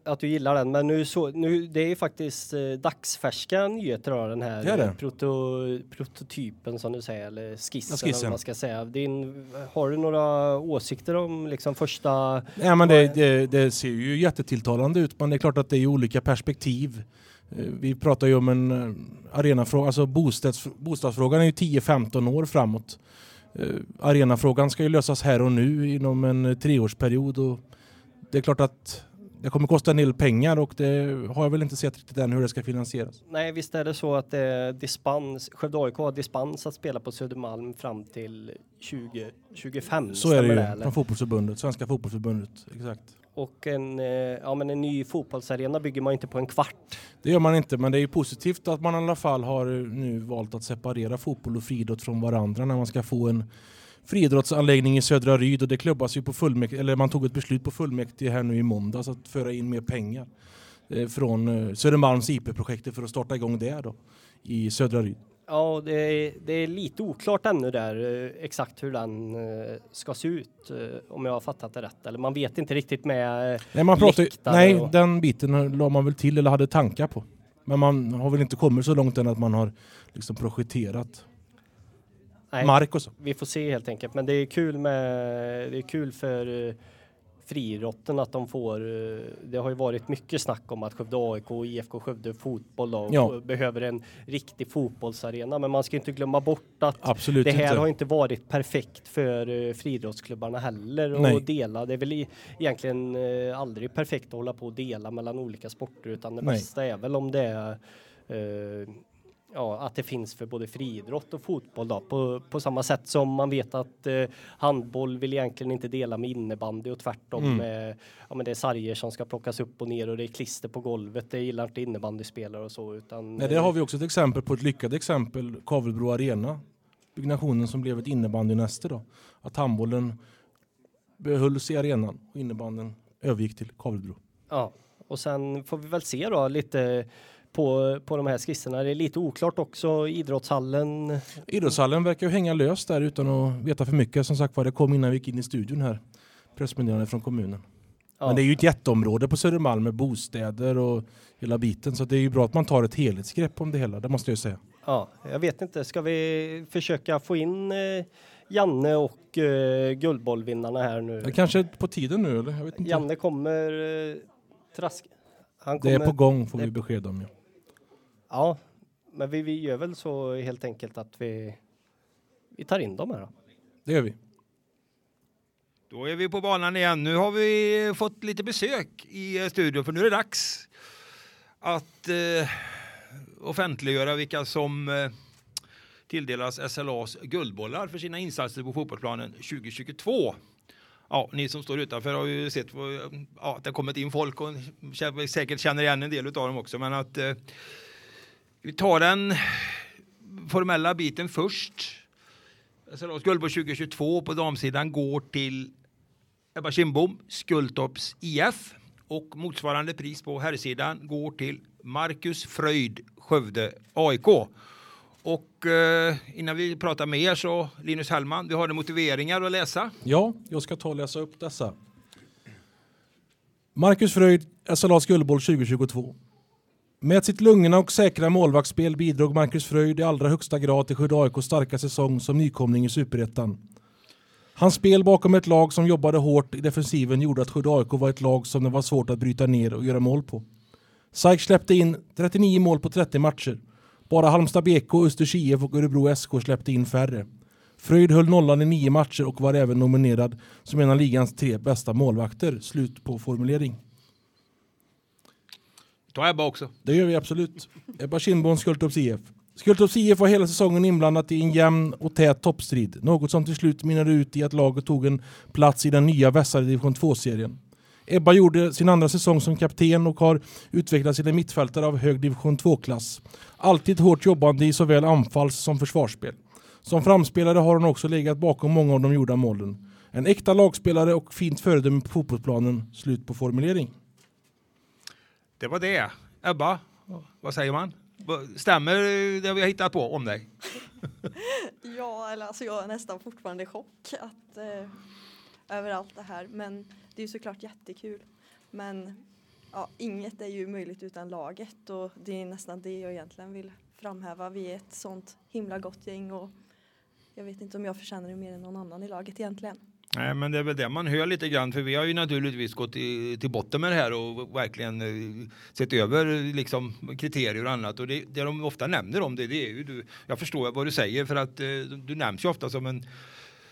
att du gillar den. Men nu så, nu, det är faktiskt eh, dagsfärska nyheter av den här Det det. Proto, prototypen som du säger, eller skissen, Ja, skissen. man ska säga. Din, har du några åsikter om liksom första... Ja, men det, det, det ser ju jättetilltalande ut, men det är klart att det är ju olika perspektiv. Eh, Vi pratar ju om en eh, arenafråga, alltså bostads, bostadsfrågan är ju 10-15 år framåt. Eh, Arenafrågan ska ju lösas här och nu inom en eh, treårsperiod och det är klart att det kommer kosta en del pengar och det har jag väl inte sett riktigt än hur det ska finansieras. Nej, visst är det så att det är dispens, Skövde AIK har dispens att spela på Södermalm fram till 2025. Så är det ju eller? från fotbollsförbundet, Svenska fotbollsförbundet. Exakt. Och en, eh, ja, men en ny fotbollsarena bygger man inte på en kvart. Det gör man inte, men det är positivt att man i alla fall har eh, nu valt att separera fotboll och friidrott från varandra när man ska få en friidrottsanläggning i Södra Ryd och det klubbas ju på fullmäktige, eller man tog ett beslut på fullmäktige här nu i måndags att föra in mer pengar eh, från Södermalms IP-projektet för att starta igång det då i Södra Ryd. Ja, det är, det är lite oklart ännu där eh, exakt hur den eh, ska se ut eh, om jag har fattat det rätt. Eller man vet inte riktigt med Nej, man pratar, nej och- den biten la man väl till eller hade tankar på. Men man har väl inte kommit så långt än att man har liksom projekterat nej, mark och så. vi får se helt enkelt. Men det är kul med det är kul för friidrotten att de får. eh, Det har ju varit mycket snack om att Skövde AIK och IFK Skövde fotboll då, Ja. behöver en riktig fotbollsarena. Men man ska inte glömma bort att Absolut det här inte. har inte varit perfekt för uh, friidrottsklubbarna heller Nej. att dela. Det är väl egentligen eh, aldrig perfekt att hålla på och dela mellan olika sporter utan det Nej. bästa är väl om det är eh, ja, att det finns för både friidrott och fotboll då, på, på samma sätt som man vet att eh, handboll vill egentligen inte dela med innebandy och tvärtom. Mm. Med, ja, men det är sarger som ska plockas upp och ner och det är klister på golvet. Det gillar inte innebandyspelare och så utan. Nej, där har vi också ett exempel på ett lyckat exempel, Kavelbro Arena. Byggnationen som blev ett innebandynäste då. Att handbollen behölls i arenan och innebanden övergick till Kavelbro. Ja, och sen får vi väl se då lite på, på de här skisserna. Det är lite oklart också. Idrottshallen. Idrottshallen verkar ju hänga löst där utan att veta för mycket. Som sagt var, det kom innan vi gick in i studion här. Pressmeddelande från kommunen. Ja, Men det är ju ett jätteområde på Södermalm med bostäder och hela biten. Så det är ju bra att man tar ett helhetsgrepp om det hela, det måste jag säga. ja, jag vet inte. Ska vi försöka få in eh, Janne och eh, guldbollvinnarna här nu? Det kanske är på tiden nu eller? Janne kommer eh, trask. Han det kommer, är på gång får vi det- besked om. Ja. Ja, men vi, vi gör väl så helt enkelt att vi, vi tar in dem här då. Det gör vi. Då är vi på banan igen. Nu har vi fått lite besök i eh, studion för nu är det dags att eh, offentliggöra vilka som eh, tilldelas SLAs guldbollar för sina insatser på fotbollsplanen 2022. Ja, ni som står utanför har ju sett vad- ja, att det har kommit in folk och säkert känner igen en del av dem också. Men att eh, vi tar den formella biten först. SLAs guldboll 2022 på damsidan går till Ebba Kindbom, Skultorps IF och motsvarande pris på herrsidan går till Marcus Fröjd, Skövde AIK. Och eh, innan vi pratar mer så Linus Hellman, vi har motiveringar att läsa. Ja, jag ska ta och läsa upp dessa. Marcus Fröjd, SLAs guldboll 2022. Med sitt lugna och säkra målvaktsspel bidrog Marcus Fröjd i allra högsta grad till Skövde AIKs starka säsong som nykomling i Superettan. Hans spel bakom ett lag som jobbade hårt i defensiven gjorde att Skövde AIK var ett lag som det var svårt att bryta ner och göra mål på. SAIK släppte in 39 mål på 30 matcher. Bara Halmstad BK, Östers IF och Örebro SK släppte in färre. Fröjd höll nollan i nio matcher och var även nominerad som en av ligans tre bästa målvakter. Slut på formulering. Ta Ebba också. Det gör vi absolut. Ebba Kindborn, Skultorps IF. Skultorps IF var hela säsongen inblandat i en jämn och tät toppstrid. Något som till slut mynnade ut i att laget tog en plats i den nya vässade division 2-serien. Ebba gjorde sin andra säsong som kapten och har utvecklats till en mittfältare av hög division 2-klass. Alltid hårt jobbande i såväl anfalls som försvarsspel. Som framspelare har hon också legat bakom många av de gjorda målen. En äkta lagspelare och fint föredöme på fotbollsplanen. Slut på formulering. Det var det. Ebba, vad säger man? Stämmer det vi har hittat på om dig? Ja, eller alltså jag är nästan fortfarande i chock att, eh, över allt det här. Men det är ju såklart jättekul. Men ja, inget är ju möjligt utan laget och det är nästan det jag egentligen vill framhäva. Vi är ett sånt himla gott gäng och jag vet inte om jag förtjänar det mer än någon annan i laget egentligen. Nej, men det är väl det man hör lite grann, för vi har ju naturligtvis gått i, till botten med det här och verkligen eh, sett över liksom, kriterier och annat. Och det, det de ofta nämner om det, det är ju du, jag förstår vad du säger, för att eh, du nämns ju ofta som en,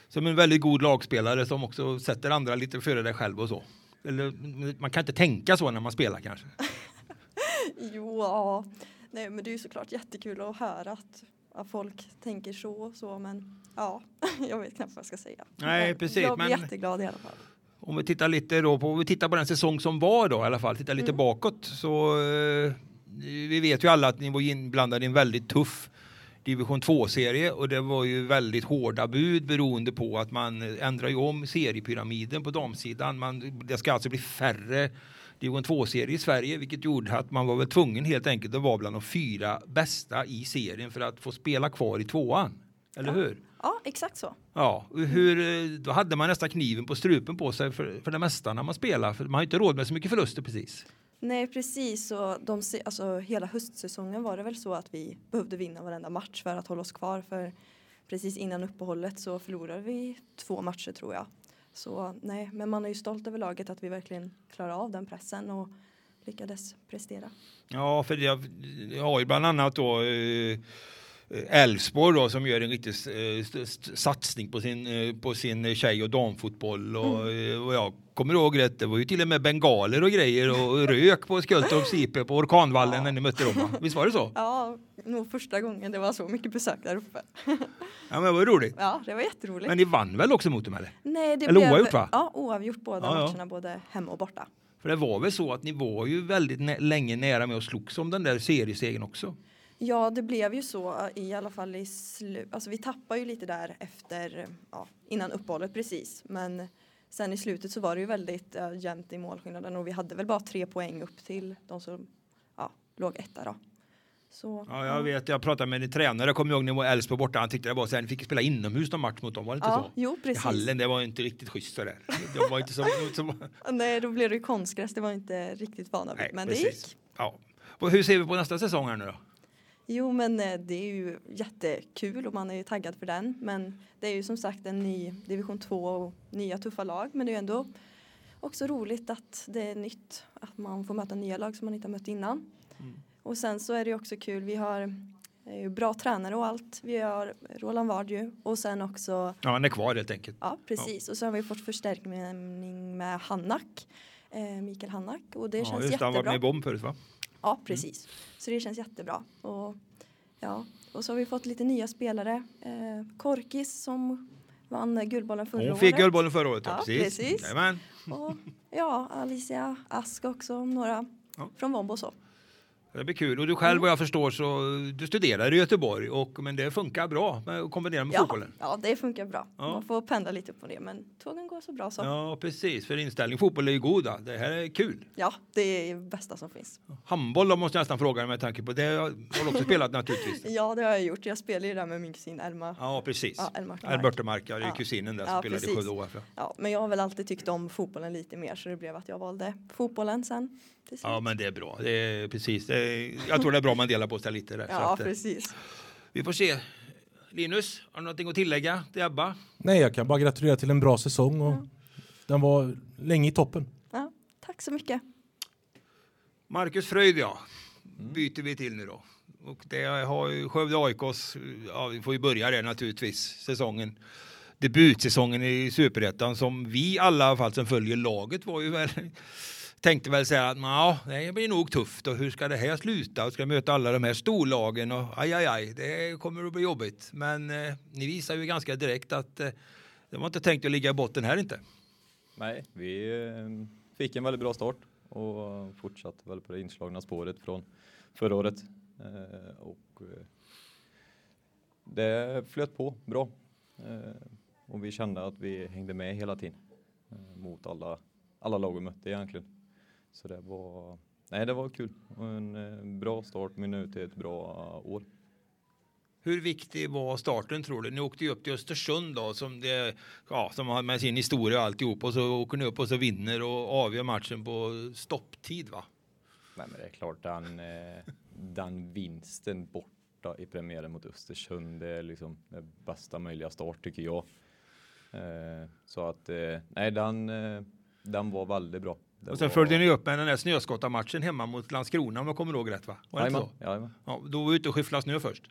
som en väldigt god lagspelare som också sätter andra lite före dig själv och så. Eller, man kan inte tänka så när man spelar kanske. Jo, ja. Nej, men det är ju såklart jättekul att höra att, att folk tänker så och så. Men ja, jag vet knappt vad jag ska säga. Nej, precis, Jag blir men- jätteglad i alla fall. Om vi tittar lite då på, om vi tittar på den säsong som var då i alla fall, tittar lite Mm. bakåt så eh, vi vet ju alla att ni var inblandade i en väldigt tuff division 2-serie och det var ju väldigt hårda bud beroende på att man ändrar ju om seriepyramiden på damsidan. Man, det ska alltså bli färre division 2-serie i Sverige, vilket gjorde att man var väl tvungen helt enkelt att vara bland de fyra bästa i serien för att få spela kvar i tvåan. Eller Ja. hur? Ja, exakt så. Ja, hur, eh, då hade man nästan kniven på strupen på sig för, för det mesta när man spelar, för man har inte råd med så mycket förluster precis. Nej, precis. Och de, alltså, hela höstsäsongen var det väl så att vi behövde vinna varenda match för att hålla oss kvar. För precis innan uppehållet så förlorade vi två matcher tror jag. Så nej, men man är ju stolt över laget att vi verkligen klarar av den pressen och lyckades prestera. Ja, för jag, jag har ju bland annat då eh, Elfsborg då som gör en riktig eh, satsning på sin, eh, på sin tjej och damfotboll och, eh, och jag kommer ihåg rätt, det var ju till och med bengaler och grejer och rök på Skultorps IP på Orkanvallen när ni mötte dem? Visst var det så? Ja, nog första gången det var så mycket besök där uppe. Ja men det var roligt. Ja, det var jätteroligt. Men ni vann väl också mot dem eller? nej, det eller blev, oavgjort, va? Ja, oavgjort båda Ja, ja. matcherna, både hemma och borta. För det var väl så att ni var ju väldigt länge nära med att slogs om den där seriesegern också. Ja, det blev ju så i alla fall i slut. Alltså vi tappar ju lite där efter, ja, innan uppehållet precis. Men sen i slutet så var det ju väldigt uh, jämnt i målskillnaden och vi hade väl bara tre poäng upp till de som ja, låg etta då. Så, Ja, jag vet, jag pratade med en tränare, kommer ihåg när Elfsborg borta, han tyckte det var så här, ni fick spela inomhus någon match mot dem, var det inte Ja, så? jo I precis. hallen, det var inte riktigt schysst sådär. Det var inte så, så Nej, då blev det ju konstgräs, det var inte riktigt vana vid. Men det precis. gick. Ja. Och hur ser vi på nästa säsong här nu då? Jo, men eh, det är ju jättekul och man är ju taggad för den. Men det är ju som sagt en ny division 2 och nya tuffa lag. Men det är ju ändå också roligt att det är nytt. Att man får möta nya lag som man inte har mött innan. Mm. Och sen så är det ju också kul. Vi har eh, bra tränare och allt. Vi har Roland Ward ju. Och sen också, Ja, han är kvar helt enkelt. ja precis. Och så har vi fått förstärkning med Hannak. Eh, Mikael Hannak. Och det ja, känns just det, han var jättebra. med i bomb förut va? Ja, precis. Så det känns jättebra. Och, ja. och så har vi fått lite nya spelare. Eh, Korkis som vann Guldbollen förra Hon året. fick guldbollen förra året, ja, Ja, precis. precis. Jajamän. Och ja, Alicia Ask också, några Ja. från Vombo så. Det blir kul. Och du själv vad jag förstår så du studerar i Göteborg och men det funkar bra med att kombinera med Ja, fotbollen. ja, det funkar bra. Ja. Man får pendla lite på det, men tågen går så bra så. Ja, Ja, precis. För inställning fotboll är ju goda. Det här är kul. det är det bästa som finns. Handboll då måste jag nästan fråga dig med tanke på det har du också spelat naturligtvis. Ja, det har jag gjort. Jag spelar ju där med min kusin Elma. Ja, precis. Ja, Elma Mark. Albertemark, ja, det är Ja. kusinen där som Ja, spelade i. Skövde OF. ja. Ja, men jag har väl alltid tyckt om fotbollen lite mer så det blev att jag valde fotbollen sen. Ja, men det är bra. Det är precis. Det jag tror det är bra om man delar på sig lite där. så ja att, eh, precis. vi får se. Linus, har du någonting att tillägga till Ebba? Nej, jag kan bara gratulera till en bra säsong och Ja. den var länge i toppen. Ja, tack så mycket. Marcus Fröjd, ja. Byter vi till nu då. Och det har ju Skövde AIKs, ja vi får ju börja där naturligtvis, säsongen. Debutsäsongen i Superettan som vi alla i alla fall som följer laget var ju väl tänkte väl säga att det blir nog tufft och hur ska det här sluta och ska möta alla de här storlagen och aj, aj, aj, det kommer att bli jobbigt. Men eh, ni visar ju ganska direkt att eh, det var inte tänkt att ligga i botten här inte. Nej, vi eh, fick en väldigt bra start och fortsatte väl på det inslagna spåret från förra året. Eh, och eh, det flöt på bra. Eh, och vi kände att vi hängde med hela tiden eh, mot alla, alla lag vi mötte egentligen. Så det var, nej, det var kul och en eh, bra start mynnar ut till ett bra år. Hur viktig var starten tror du? Ni åkte ju upp till Östersund då som, det, ja, som har med sin historia och alltihop och så åker ni upp och så vinner och avgör matchen på stopptid va? Nej, men det är klart den, eh, den vinsten borta i premiären mot Östersund, det är liksom den bästa möjliga start tycker jag. Eh, så att eh, nej, den, eh, den var väldigt bra. Det Och sen var... följde ni upp med den där snöskottamatchen hemma mot Landskrona om jag kommer ihåg rätt va? Var det Jajamän, så? jajamän. Ja, då var vi ute och skyfflade snö först.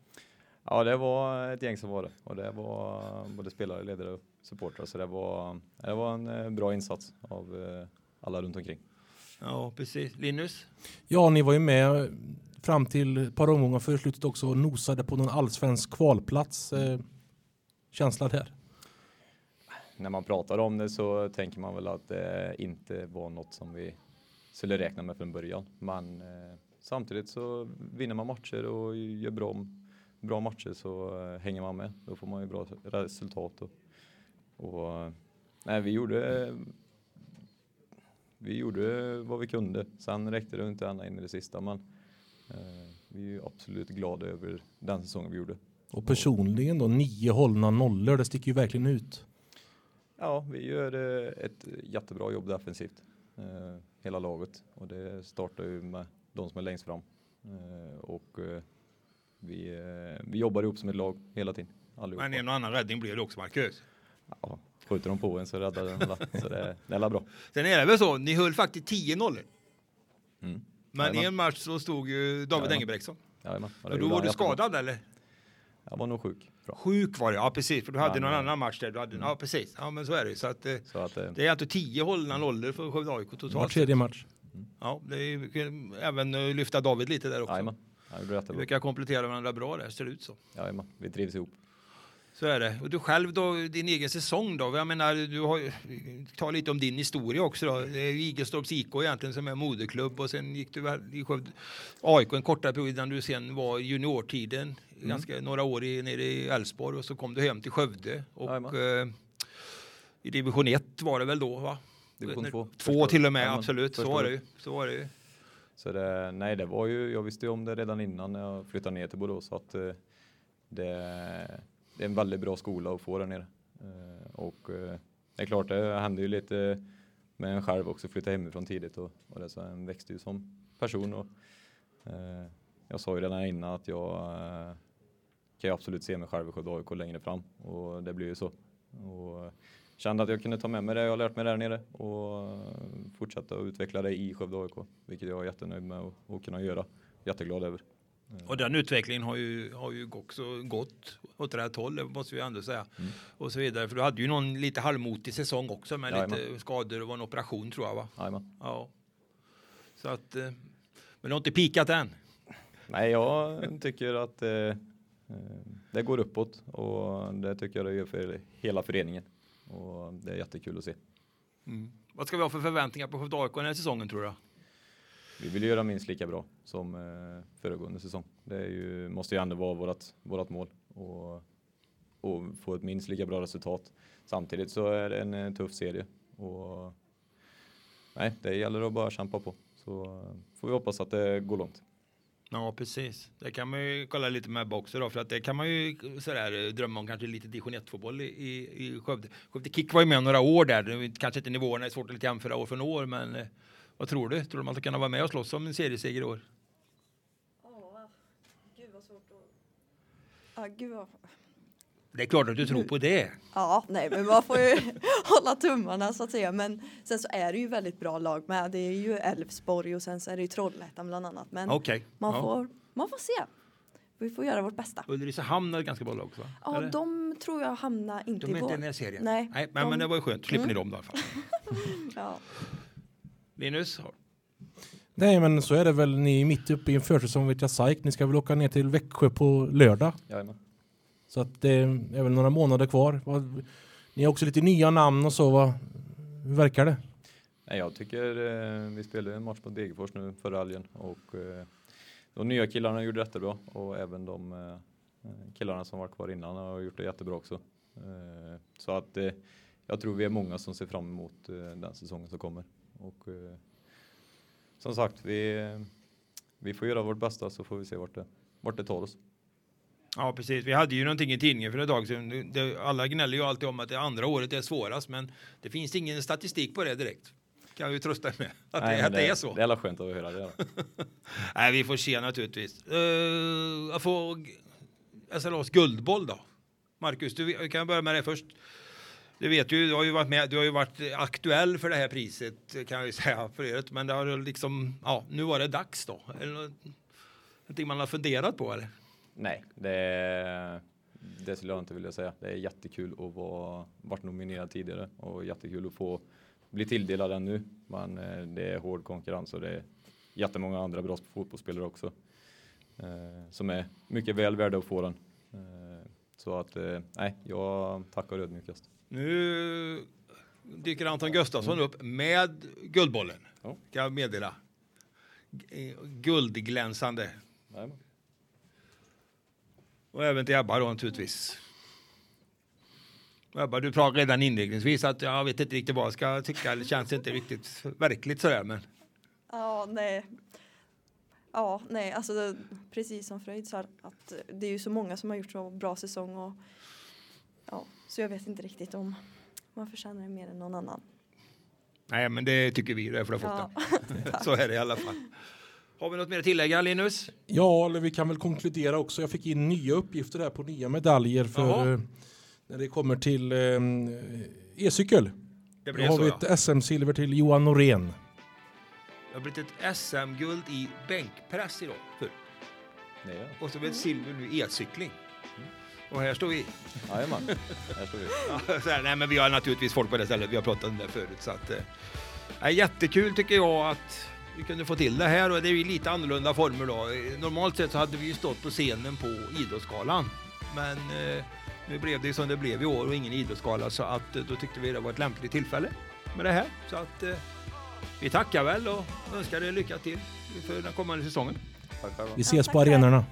Ja, det var ett gäng som var det och det var både spelare, ledare och supportrar så det var, det var en eh, bra insats av eh, alla runt omkring. Ja, precis. Linus? Ja, ni var ju med fram till ett par omgångar före slutet också och nosade på någon allsvensk kvalplats. Eh, känsla där? När man pratar om det så tänker man väl att det inte var något som vi skulle räkna med från början. Men eh, samtidigt så vinner man matcher och gör bra, bra matcher så eh, hänger man med. Då får man ju bra resultat. Och, och, eh, nej, vi gjorde vi gjorde vad vi kunde. Sen räckte det inte ända in i det sista, men eh, vi är absolut glada över den säsongen vi gjorde. Och personligen då, nio hållna nollor, det sticker ju verkligen ut. Ja, vi gör eh, ett jättebra jobb defensivt, eh, hela laget. Och det startar ju med de som är längst fram. Eh, och vi, vi jobbar ihop som ett lag hela tiden. Allihopa. Men en och annan räddning blev det också Marcus. Ja, skjuter de på en så räddar den alla. Så det, det är bra. Sen är det väl så, ni höll faktiskt 10 nollor. Mm. Men i en match så stod ju David Jajamän. Engelbrektsson. Jajamän. Och då var du skadad eller? Jag var nog sjuk. Bra. Sjuk var det, ja precis. För du hade Men, någon annan match där. Du hade, Ja precis, ja men så är det. Så att, eh, Så att, eh, det är alltså 10 hållna nollor för Skövde AIK Var totalt. tredje match. Ja, det är även eh, lyfta David lite där också. jajamän. Gjorde Vi brukar komplettera varandra bra där, ser det ut så. Jajamän. Vi trivs ihop. Så är det. Och du själv då, din egen säsong då? Jag menar, du har ta lite om din historia också då. Det är ju Igelstorps IK egentligen som är moderklubb och sen gick du väl i Skövde AIK en kortare period innan du sen var juniortiden, Mm. ganska några år i, nere i Elfsborg och så kom du hem till Skövde och eh, i division 1 var det väl då va? Division När- två. Två Första- till och med, jajamän, absolut. Så var det ju. Så var det ju. Så det, nej, det var ju, jag visste ju om det redan innan när jag flyttade ner till Borås så att eh, det, det är en väldigt bra skola att få där nere. Eh, och eh, det är klart, det hände ju lite med en själv också, flytta hemifrån tidigt och, och det, så en växte ju som person. Och, eh, jag sa ju redan innan att jag eh, kan ju absolut se mig själv i Skövde AIK längre fram och det blir ju så. Och kände att jag kunde ta med mig det jag har lärt mig där nere och fortsätta att utveckla det i Skövde AIK, vilket jag är jättenöjd med att, kunna göra. Jätteglad över. Och den utvecklingen har ju, har ju också gått åt rätt håll, det måste vi ändå säga. Mm. Och så vidare. För du hade ju någon lite halvmotig säsong också med Jajamän. lite skador och var en operation tror jag va? Jajamän. Ja. Så att, eh, men du har inte pikat än. Nej, jag tycker att eh, det går uppåt och det tycker jag det gör för hela föreningen. Och det är jättekul att se. Vad ska vi ha för förväntningar på Skövde AIK den här säsongen tror du? Vi vill göra minst lika bra som eh, föregående säsong. Det ju, måste ju ändå vara vårt, vårt mål och, och få ett minst lika bra resultat. Samtidigt så är det en eh, tuff serie och nej, det gäller att bara kämpa på. Så eh, får vi hoppas att det går långt. Ja, precis. Det kan man ju kolla lite med också då, för att det kan man ju sådär eh, drömma om kanske lite division 1-fotboll i, i, i Skövde. Skövde Kick var ju med några år där, kanske inte nivåerna är svårt att jämföra år från år, men eh, vad tror du? Tror du man ska kunna vara med och slåss om en serieseger i år? Ja, gud vad svårt att... Ja, gud vad... Det är klart att du tror på det. Ja, nej, men man får ju hålla tummarna så att säga. Men sen så är det ju väldigt bra lag med. Det är ju Elfsborg och sen så är det ju Trollhättan bland annat. Men Okej. man, Ja. får, man får se. Vi får göra vårt bästa. Ulricehamn är ett ganska bra lag också? Ja, Eller? de tror jag hamnar inte De är i inte vår. i den här serien? Nej, men, de- men det var ju skönt. Slipper Mm. ni dem då i alla fall. Ja. Linus? Nej men så är det väl, ni är mitt uppe i en försäsong vet jag SAIK. Ni ska väl åka ner till Växjö på lördag. Jajamän. Så att det är väl några månader kvar. Ni har också lite nya namn och så. Hur verkar det? Jag tycker eh, vi spelade en match på Degerfors nu förra helgen och eh, de nya killarna gjorde det jättebra och även de eh, eh killarna som var kvar innan har gjort det jättebra också. Eh, så att eh, jag tror vi är många som ser fram emot den säsongen som kommer. Och som sagt, vi, vi får göra vårt bästa så får vi se vart det, vart det tar oss. Ja, precis. Vi hade ju någonting i tidningen för ett tag sedan. Det- Det, alla gnäller ju alltid om att det andra året är svårast, men det finns ingen statistik på det direkt. Kan vi trösta med att, Nej, det, att det är så. Det är alla skönt att höra det. Nej, vi får se naturligtvis. Uh, jag får SLAs guldboll då. Marcus, du kan börja med det först. Du vet ju, du har ju varit med, du har ju varit aktuell för det här priset kan jag ju säga förut, men det har liksom, ja, nu var det dags då. Är det något- någonting man har funderat på eller? Nej, det, det skulle jag inte vilja säga. Det är jättekul att vara varit nominerad tidigare och jättekul att få bli tilldelad den nu. Men eh, det är hård konkurrens och det är jättemånga andra bra fotbollsspelare också eh, som är mycket väl värda att få den. Eh, så att nej, jag tackar ödmjukast. Nu dyker Anton Gustafsson upp med guldbollen. Kan jag meddela. Guldglänsande. Jajamän. Och även till Ebba då naturligtvis. Ebba, du pratade redan inledningsvis att jag vet inte riktigt vad jag ska tycka, det känns inte riktigt verkligt sådär men Ja, nej. Ja, nej, alltså det, precis som Fröjd sa att det är ju så många som har gjort så bra säsong och ja, så jag vet inte riktigt om man förtjänar det mer än någon annan. nej men det tycker vi, det är för att Ja, ja. Så är det i alla fall. Har vi något mer att tillägga Linus? Ja, eller vi kan väl konkludera också. Jag fick in nya uppgifter här på nya medaljer för Jaha. eh, när det kommer till eh, e-cykel. Det Då blev har så vi ja. ett SM-silver till Johan Norén. Det har blivit ett SM-guld i bänkpress idag. För. Det är Och så ett silver nu i e-cykling. Och här står vi. Jajamän, här står vi. Ja, så här, nej men vi har naturligtvis folk på det stället, vi har pratat om det förut. Så att, eh, är jättekul tycker jag att vi kunde få till det här och det är ju lite annorlunda former då. Normalt sett så hade vi ju stått på scenen på Idrottsgalan. Men eh, nu blev det ju som det blev i år och ingen idrottsgala så att eh, då tyckte vi det var ett lämpligt tillfälle med det här. Så att eh, vi tackar väl och önskar er lycka till för den kommande säsongen. Tack själva. Vi ses på arenorna.